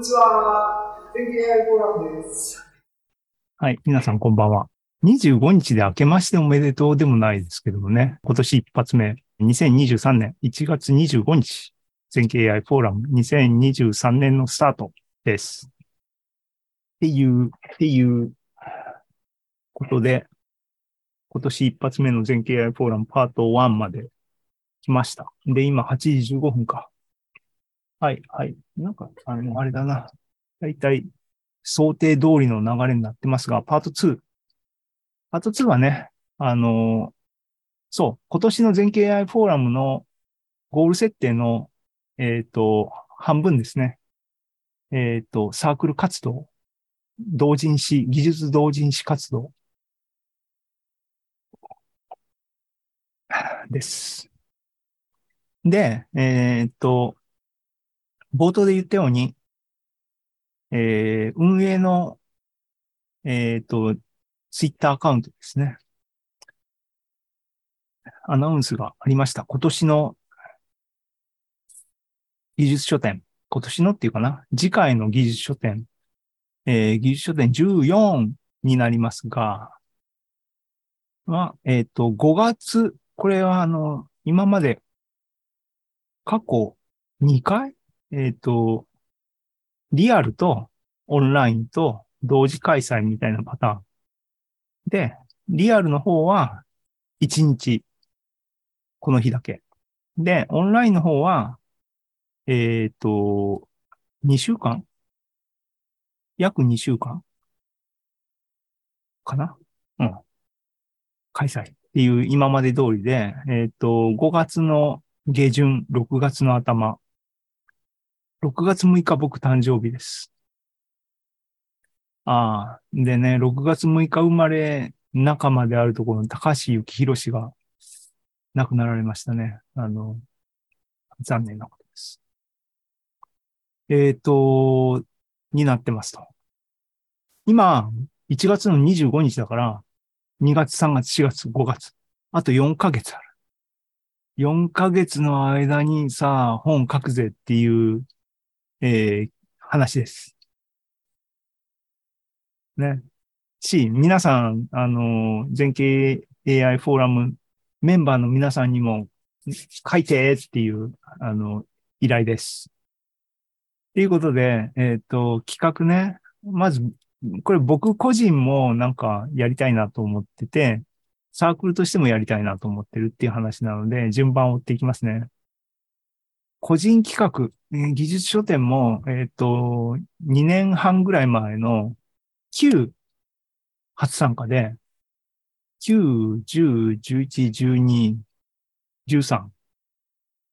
にちは。天気 AI フォーラムです。はい。皆さんこんばんは。25日で明けましておめでとうでもないですけどもね。今年一発目。2023年1月25日。全景 AI フォーラム2023年のスタートです。っていう、っていうことで、今年一発目の全景 AI フォーラムパート1まで来ました。で、今8時15分か。はい、はい。なんか、あの、あれだな。だいたい想定通りの流れになってますが、パート2。パート2はね、あの、そう、今年の全景 AI フォーラムのゴール設定の、えっ、と、半分ですね。えっ、と、サークル活動、同人誌、技術同人誌活動です。で、えっ、と、冒頭で言ったように、えー運営の、えっ、と、ツイッターアカウントですね。アナウンスがありました。今年の技術書店。今年のっていうかな。次回の技術書店。えー技術書店14になりますが、まあ、えっ、と、5月、これはあの、今まで過去2回えっ、と、リアルとオンラインと同時開催みたいなパターン。で、リアルの方は1日、この日だけ。で、オンラインの方は、えっ、と、2週間？約2週間？かな？うん。開催っていう今まで通りで、えっ、と、5月の下旬、6月の頭、6月6日僕誕生日です。ああ、でね、6月6日生まれ仲間であるところの高橋幸宏氏が亡くなられましたね。あの、残念なことです。えっ、と、になってますと。今、1月の25日だから、2月、3月、4月、5月。あと4ヶ月ある。4ヶ月の間にさ、本書くぜっていう、えー話です。ね。し、皆さん、あの、全景 AI フォーラムメンバーの皆さんにも書いてっていう、あの、依頼です。ということで、えっ、と、企画ね。まず、これ僕個人もなんかやりたいなと思ってて、サークルとしてもやりたいなと思ってるっていう話なので、順番を追っていきますね。個人企画、技術書店も、えっ、と、2年半ぐらい前の旧初参加で、9、10、11、12、13、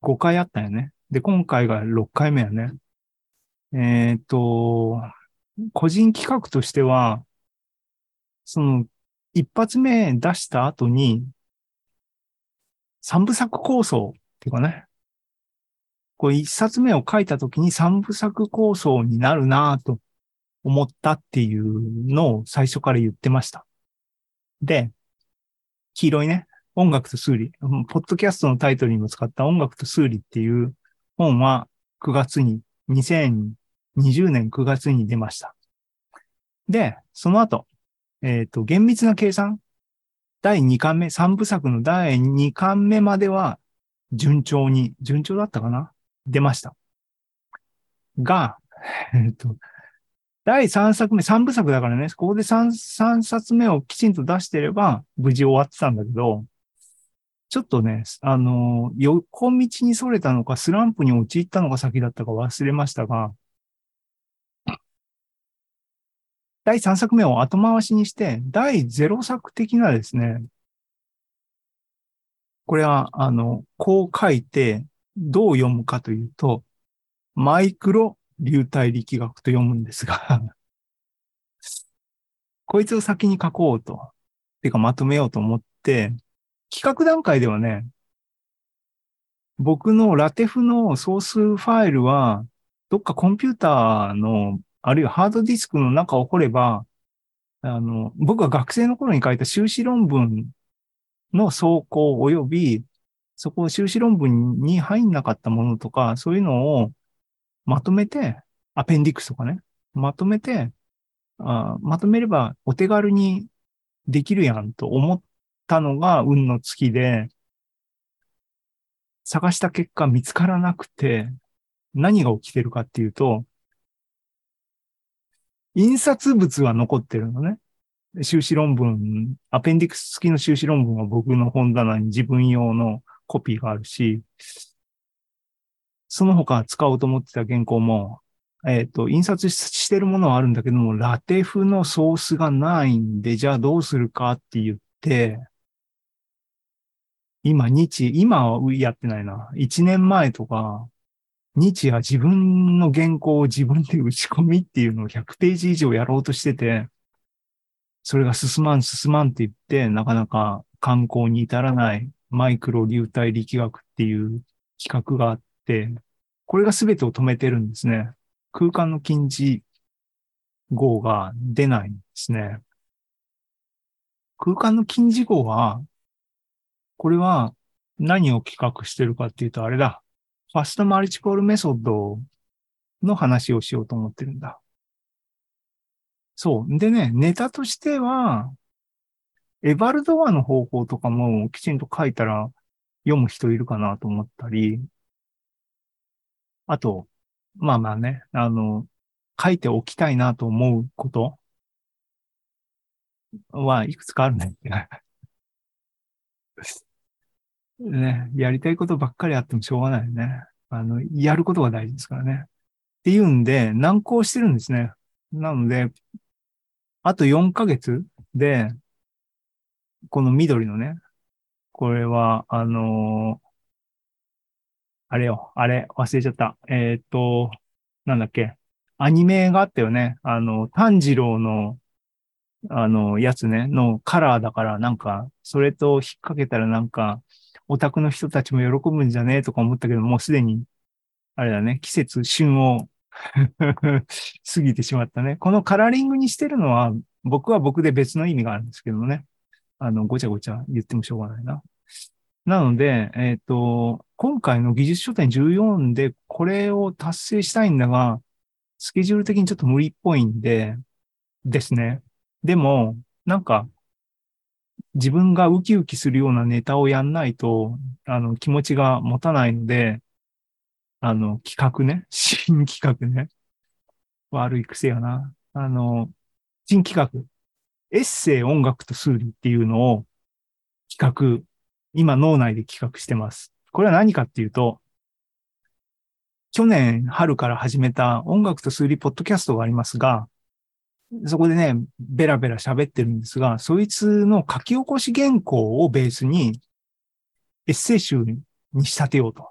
5回あったよね。で、今回が6回目やね。えっ、と、個人企画としては、その、一発目出した後に、三部作構想っていうかね、こう一冊目を書いた時に三部作構想になるなぁと思ったっていうのを最初から言ってました。で、黄色いね、音楽と数理、ポッドキャストのタイトルにも使った音楽と数理っていう本は9月に、2020年9月に出ました。で、その後、えっ、と、厳密な計算、第2巻目、3部作の第2巻目までは順調に、順調だったかな出ました。が、えっ、と、第3作目、3部作だからね、ここで 3, 3冊目をきちんと出してれば無事終わってたんだけど、ちょっとね、あの、横道にそれたのか、スランプに陥ったのが先だったか忘れましたが、第3作目を後回しにして、第0作的なですね、これは、あの、こう書いて、どう読むかというと、マイクロ流体力学と読むんですが、こいつを先に書こうと、てかまとめようと思って、企画段階ではね、僕のラテフのソースファイルは、どっかコンピューターの、あるいはハードディスクの中を掘れば、あの、僕が学生の頃に書いた修士論文の走行及び、そこを修士論文に入んなかったものとか、そういうのをまとめて、アペンディクスとかね、まとめて、あまとめればお手軽にできるやんと思ったのが運の月で、探した結果見つからなくて、何が起きてるかっていうと、印刷物は残ってるのね。修士論文、アペンディクス付きの修士論文は僕の本棚に自分用のコピーがあるし、その他使おうと思ってた原稿も、えっ、と、印刷してるものはあるんだけども、ラテフのソースがないんで、じゃあどうするかって言って、今、日、今はやってないな。一年前とか、日夜自分の原稿を自分で打ち込みっていうのを100ページ以上やろうとしてて、それが進まん進まんって言って、なかなか観光に至らないマイクロ流体力学っていう企画があって、これが全てを止めてるんですね。空間の近似号が出ないんですね。空間の近似号は、これは何を企画してるかっていうと、あれだ。ファストマルチコールメソッドの話をしようと思ってるんだ。そう。でね、ネタとしては、エバルドアの方法とかもきちんと書いたら読む人いるかなと思ったり、あと、まあまあね、あの、書いておきたいなと思うことはいくつかあるね。ね、やりたいことばっかりあってもしょうがないよね。あの、やることが大事ですからね。っていうんで、難航してるんですね。なので、あと4ヶ月で、この緑のね、これは、あのー、あれよ、あれ、忘れちゃった。えっ、と、なんだっけ。アニメがあったよね。あの、炭治郎のあの、やつね、のカラーだから、なんか、それと引っ掛けたらなんか、オタクの人たちも喜ぶんじゃね？えとか思ったけど、もうすでに、あれだね、季節、旬を 過ぎてしまったね。このカラーリングにしてるのは、僕は僕で別の意味があるんですけどもね。あの、ごちゃごちゃ言ってもしょうがないな。なので、えっ、ー、と、今回の技術書店14でこれを達成したいんだが、スケジュール的にちょっと無理っぽいんで、ですね。でも、なんか、自分がウキウキするようなネタをやんないと、あの、気持ちが持たないので、あの、企画ね。新企画ね。悪い癖やな。あの、新企画。エッセイ、音楽と数理っていうのを企画、今脳内で企画してます。これは何かっていうと、去年春から始めた音楽と数理ポッドキャストがありますが、そこでね、ベラベラ喋ってるんですが、そいつの書き起こし原稿をベースにエッセイ集に仕立てようと。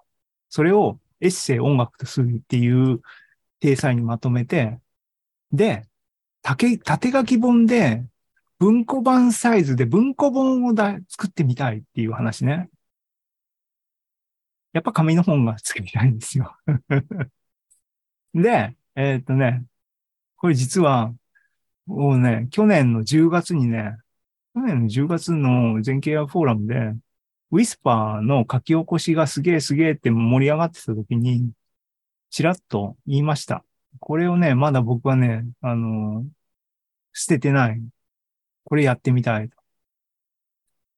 それをエッセイ音楽とするっていう体裁にまとめて、で、縦書き本で文庫版サイズで文庫本をだ作ってみたいっていう話ね。やっぱ紙の本が作りたいんですよ で、えー、っとね、これ実はもうね、去年の10月にね、去年の10月の全経アフォーラムで、ウィスパーの書き起こしがすげえすげえって盛り上がってた時に、ちらっと言いました。これをね、まだ僕はね、あの、捨ててない。これやってみたい。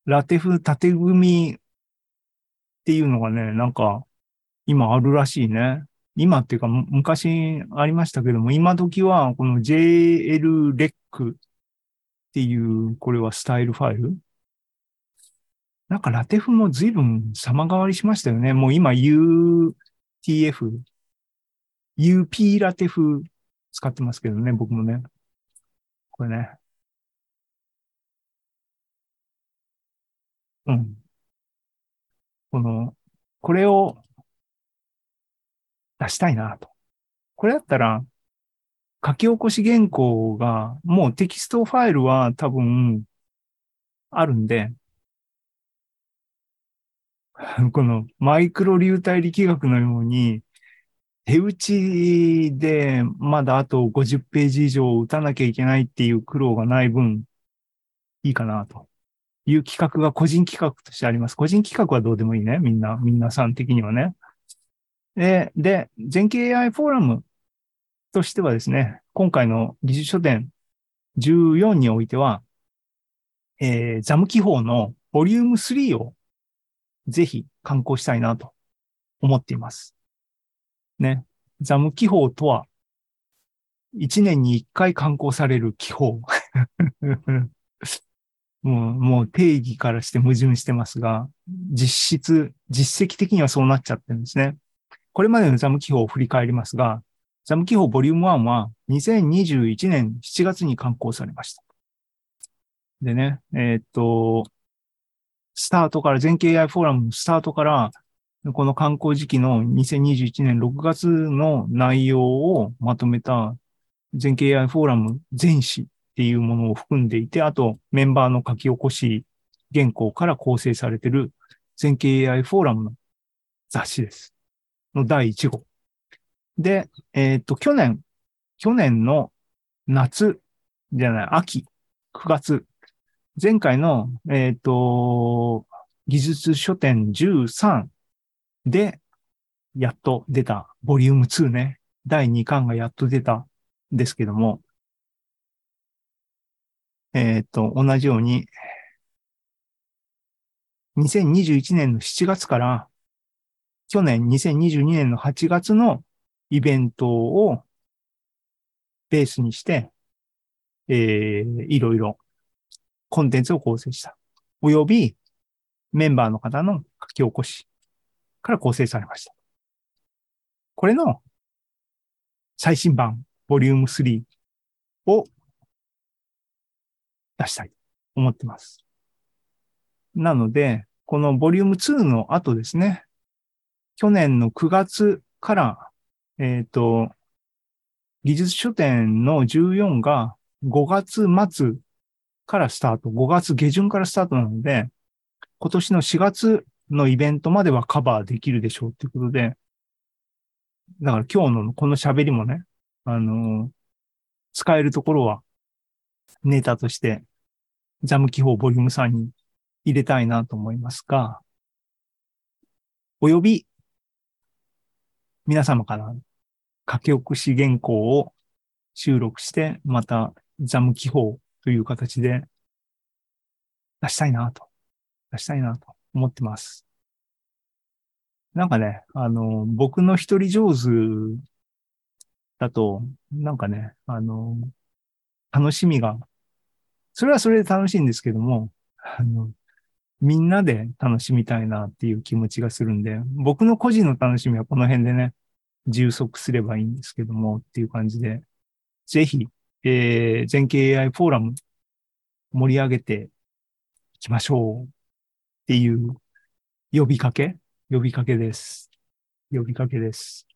ラテフ縦組みっていうのがね、なんか、今あるらしいね。今っていうか昔ありましたけども、今時はこの JLREC っていう、これはスタイルファイルなんかラテフも随分様変わりしましたよね。もう今 UTF、UP ラテフ使ってますけどね、僕もね。これね。うん。この、これを出したいなと。これだったら、書き起こし原稿が、もうテキストファイルは多分、あるんで、このマイクロ流体力学のように、手打ちでまだあと50ページ以上打たなきゃいけないっていう苦労がない分、いいかなという企画が個人企画としてあります。個人企画はどうでもいいね。みんな、みんなさん的にはね。で、で、全景 AI フォーラムとしてはですね、今回の技術書店14においては、えー、ザム記法のボリューム3をぜひ刊行したいなと思っています。ね。ザム記法とは、1年に1回刊行される記法。もう、もう定義からして矛盾してますが、実質、実績的にはそうなっちゃってるんですね。これまでのザム記法を振り返りますが、ザム記法ボリューム1は2021年7月に刊行されました。でね、えー、っと、スタートから、全景 AI フォーラムのスタートから、この刊行時期の2021年6月の内容をまとめた全景 AI フォーラム全史っていうものを含んでいて、あとメンバーの書き起こし原稿から構成されている全景 AI フォーラムの雑誌です。の第1号。で、えっ、と、去年、去年の夏じゃない、秋、9月、前回の、えっ、と、技術書店13で、やっと出た、ボリューム2ね。第2巻がやっと出たんですけども、えっ、と、同じように、2021年の7月から、去年2022年の8月のイベントをベースにして、えー、いろいろコンテンツを構成した。およびメンバーの方の書き起こしから構成されました。これの最新版、ボリューム3を出したいと思ってます。なので、このボリューム2の後ですね、去年の9月から、えっ、と、技術書店の14が5月末からスタート、5月下旬からスタートなので、今年の4月のイベントまではカバーできるでしょうということで、だから今日のこの喋りもね、あの使えるところはネタとしてザム記法ボリューム3に入れたいなと思いますが、および皆様から書き起こし原稿を収録して、またザム記法という形で出したいなと、出したいなと思ってます。なんかね、あの、僕の一人上手だと、なんかね、あの、楽しみが、それはそれで楽しいんですけども、あの、みんなで楽しみたいなっていう気持ちがするんで、僕の個人の楽しみはこの辺でね、充足すればいいんですけどもっていう感じで、ぜひ、えー、全景 AI フォーラム盛り上げていきましょうっていう呼びかけ呼びかけです。呼びかけです。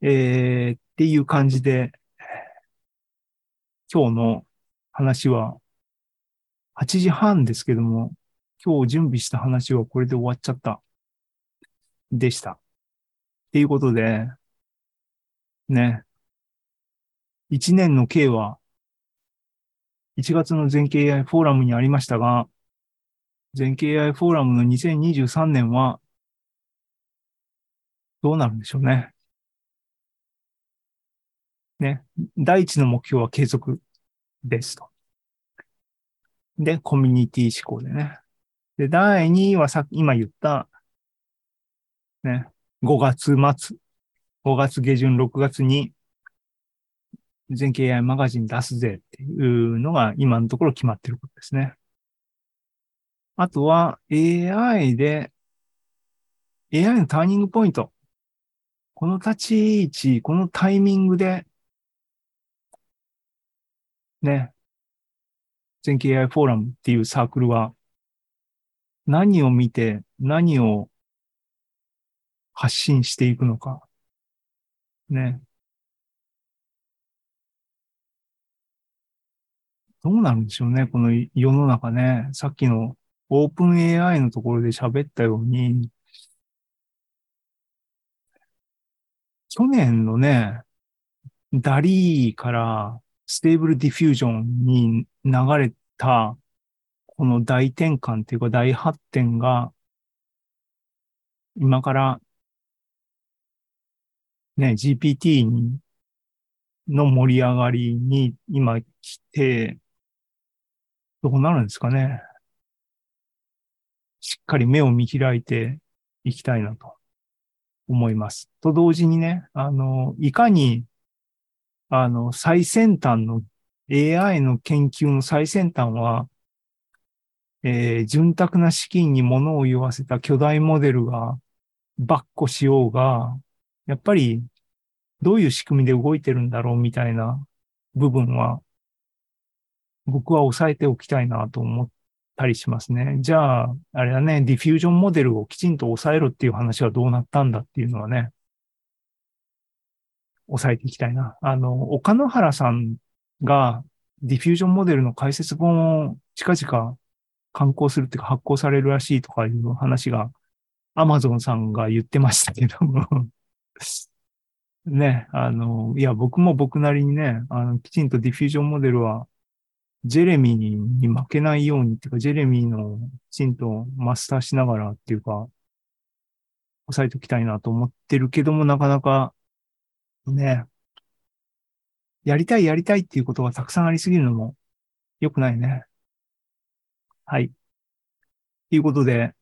えー、っていう感じで、今日の話は8時半ですけども、今日準備した話はこれで終わっちゃった。でした。っていうことで、ね。一年の計は、1月の全景 AI フォーラムにありましたが、全景 AI フォーラムの2023年は、どうなるんでしょうね。ね。第一の目標は継続ですと。で、コミュニティ思考でね。で、第2位はさ、今言った、ね、5月末、5月下旬、6月に、全景 AI マガジン出すぜっていうのが今のところ決まってることですね。あとは AI で、AI のターニングポイント。この立ち位置、このタイミングで、ね、全景 AI フォーラムっていうサークルは、何を見て、何を発信していくのか。ね。どうなるんでしょうね、この世の中ね。さっきのオープン AI のところで喋ったように、去年のね、 DALL-E から Stable Diffusion に流れた、この大転換っていうか大発展が、今からね、GPT にの盛り上がりに今来て、どうなるんですかね。しっかり目を見開いていきたいなと思います。と同時にね、あの、いかに、あの、最先端の AI の研究の最先端は、えー、潤沢な資金に物を言わせた巨大モデルが、ばっこしようが、やっぱり、どういう仕組みで動いてるんだろうみたいな部分は、僕は抑えておきたいなと思ったりしますね。じゃあ、あれだね、ディフュージョンモデルをきちんと抑えるっていう話はどうなったんだっていうのはね、抑えていきたいな。あの、岡野原さんが diffusion model の解説本を近々刊行するっていうか発行されるらしいとかいう話が、アマゾンさんが言ってましたけども ね、あの、いや、僕も僕なりにね、あの、きちんと diffusion model は、ジェレミーに負けないようにっていうか、ジェレミーのきちんとマスターしながらっていうか、押さえておきたいなと思ってるけども、なかなか、ね、やりたいやりたいっていうことがたくさんありすぎるのも良くないね。はい。ということで、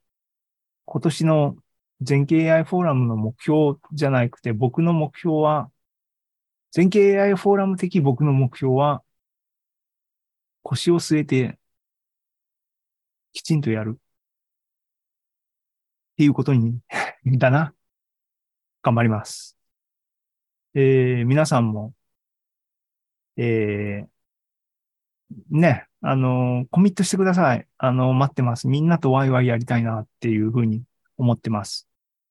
今年の全景 AI フォーラムの目標じゃなくて、僕の目標は、全景 AI フォーラム的僕の目標は、腰を据えて、きちんとやる。っていうことに、だな。頑張ります。えー、皆さんも、えー、ね、あの、コミットしてください。あの、待ってます。みんなとワイワイやりたいなっていうふうに思ってます。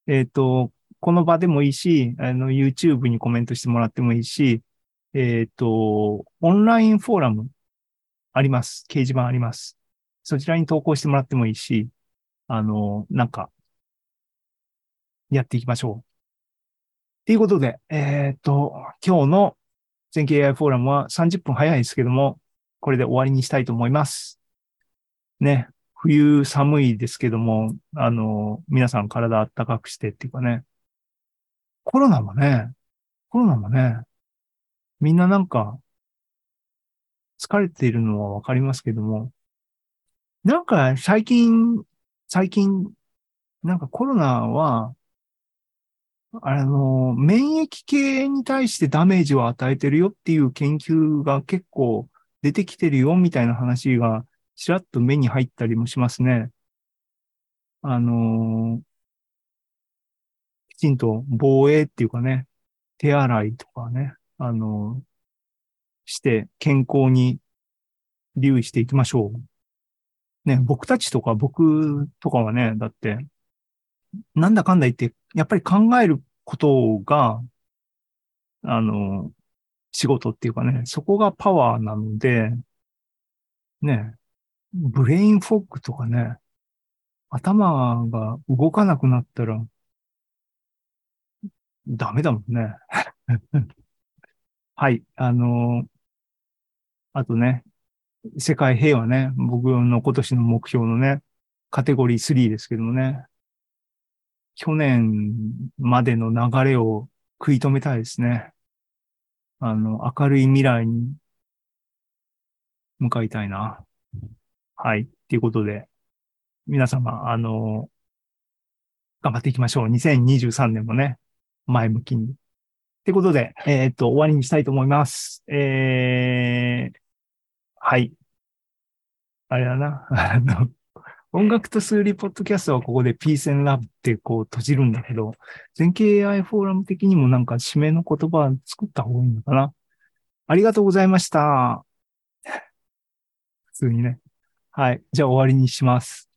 えっ、ー、と、この場でもいいし、あの、YouTube にコメントしてもらってもいいし、えっ、ー、と、オンラインフォーラムあります。掲示板あります。そちらに投稿してもらってもいいし、あの、なんか、やっていきましょう。ということで、えっ、と、今日の全景 AI フォーラムは30分早いですけども、これで終わりにしたいと思います。ね。冬寒いですけども、あの、皆さん体暖かくしてっていうかね。コロナもね、コロナもね、みんななんか、疲れているのはわかりますけども、なんか最近、最近、なんかコロナは、あの、免疫系に対してダメージを与えてるよっていう研究が結構出てきてるよみたいな話がちらっと目に入ったりもしますね。あのきちんと防衛っていうかね、手洗いとかね、あのして健康に留意していきましょう。ね、僕たちとか僕とかはね、だって、なんだかんだ言って、やっぱり考えることが、あの、仕事っていうかね、そこがパワーなので、ね、ブレインフォッグとかね、頭が動かなくなったら、ダメだもんね。はい、あのあとね、世界平和ね、僕の今年の目標のね、カテゴリー3ですけどもね、去年までの流れを食い止めたいですね。あの、明るい未来に向かいたいな。はい。ということで、皆様、あの、頑張っていきましょう。2023年もね、前向きに。ってことで、えー、っと、終わりにしたいと思います。えー、はい。あれだな。あの、音楽と数理ポッドキャストはここでピースラブってこう閉じるんだけど、全景 AI フォーラム的にもなんか締めの言葉作った方がいいのかな。ありがとうございました。普通にね。はい。じゃあ終わりにします。